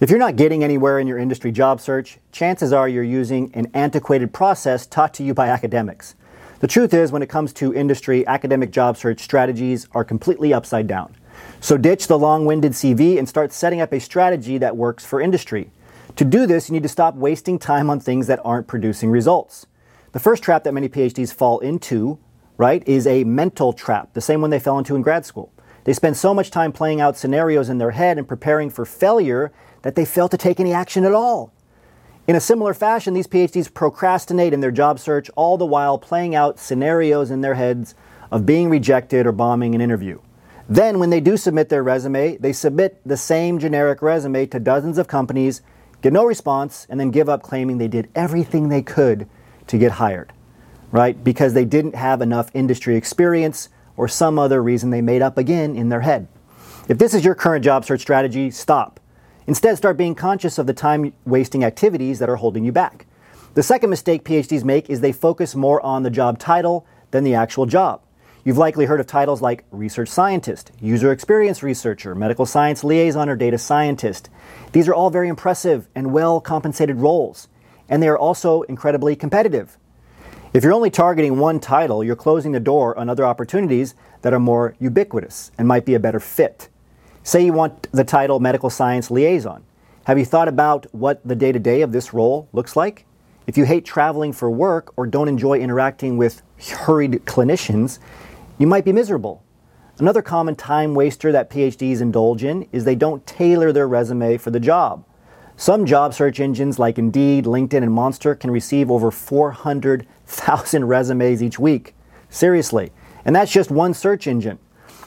If you're not getting anywhere in your industry job search, chances are you're using an antiquated process taught to you by academics. The truth is, when it comes to industry, academic job search strategies are completely upside down. So ditch the long winded CV and start setting up a strategy that works for industry. To do this, you need to stop wasting time on things that aren't producing results. The first trap that many PhDs fall into, right, is a mental trap, the same one they fell into in grad school. They spend so much time playing out scenarios in their head and preparing for failure that they fail to take any action at all. In a similar fashion, these PhDs procrastinate in their job search, all the while playing out scenarios in their heads of being rejected or bombing an interview. Then, when they do submit their resume, they submit the same generic resume to dozens of companies, get no response, and then give up claiming they did everything they could to get hired, right? Because they didn't have enough industry experience or some other reason they made up again in their head. If this is your current job search strategy, stop. Instead, start being conscious of the time wasting activities that are holding you back. The second mistake PhDs make is they focus more on the job title than the actual job. You've likely heard of titles like research scientist, user experience researcher, medical science liaison, or data scientist. These are all very impressive and well compensated roles, and they are also incredibly competitive. If you're only targeting one title, you're closing the door on other opportunities that are more ubiquitous and might be a better fit. Say you want the title Medical Science Liaison. Have you thought about what the day to day of this role looks like? If you hate traveling for work or don't enjoy interacting with hurried clinicians, you might be miserable. Another common time waster that PhDs indulge in is they don't tailor their resume for the job. Some job search engines like Indeed, LinkedIn, and Monster can receive over 400,000 resumes each week. Seriously. And that's just one search engine.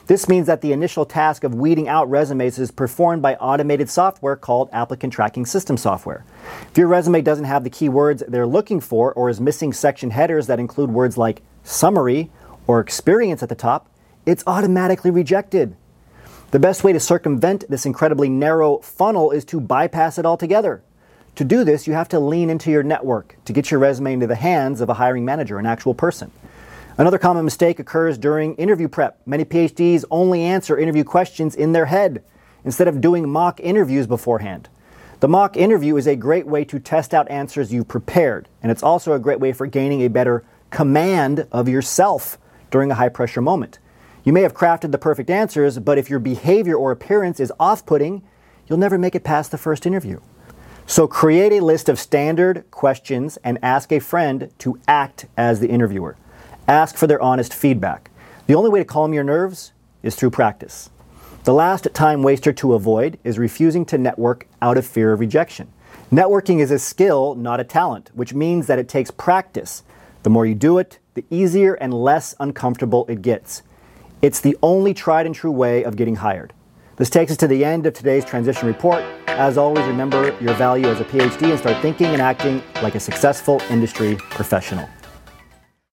This means that the initial task of weeding out resumes is performed by automated software called applicant tracking system software. If your resume doesn't have the keywords they're looking for or is missing section headers that include words like summary or experience at the top, it's automatically rejected. The best way to circumvent this incredibly narrow funnel is to bypass it altogether. To do this, you have to lean into your network to get your resume into the hands of a hiring manager, an actual person. Another common mistake occurs during interview prep. Many PhDs only answer interview questions in their head instead of doing mock interviews beforehand. The mock interview is a great way to test out answers you've prepared, and it's also a great way for gaining a better command of yourself during a high pressure moment. You may have crafted the perfect answers, but if your behavior or appearance is off putting, you'll never make it past the first interview. So create a list of standard questions and ask a friend to act as the interviewer. Ask for their honest feedback. The only way to calm your nerves is through practice. The last time waster to avoid is refusing to network out of fear of rejection. Networking is a skill, not a talent, which means that it takes practice. The more you do it, the easier and less uncomfortable it gets. It's the only tried and true way of getting hired. This takes us to the end of today's transition report. As always, remember your value as a PhD and start thinking and acting like a successful industry professional.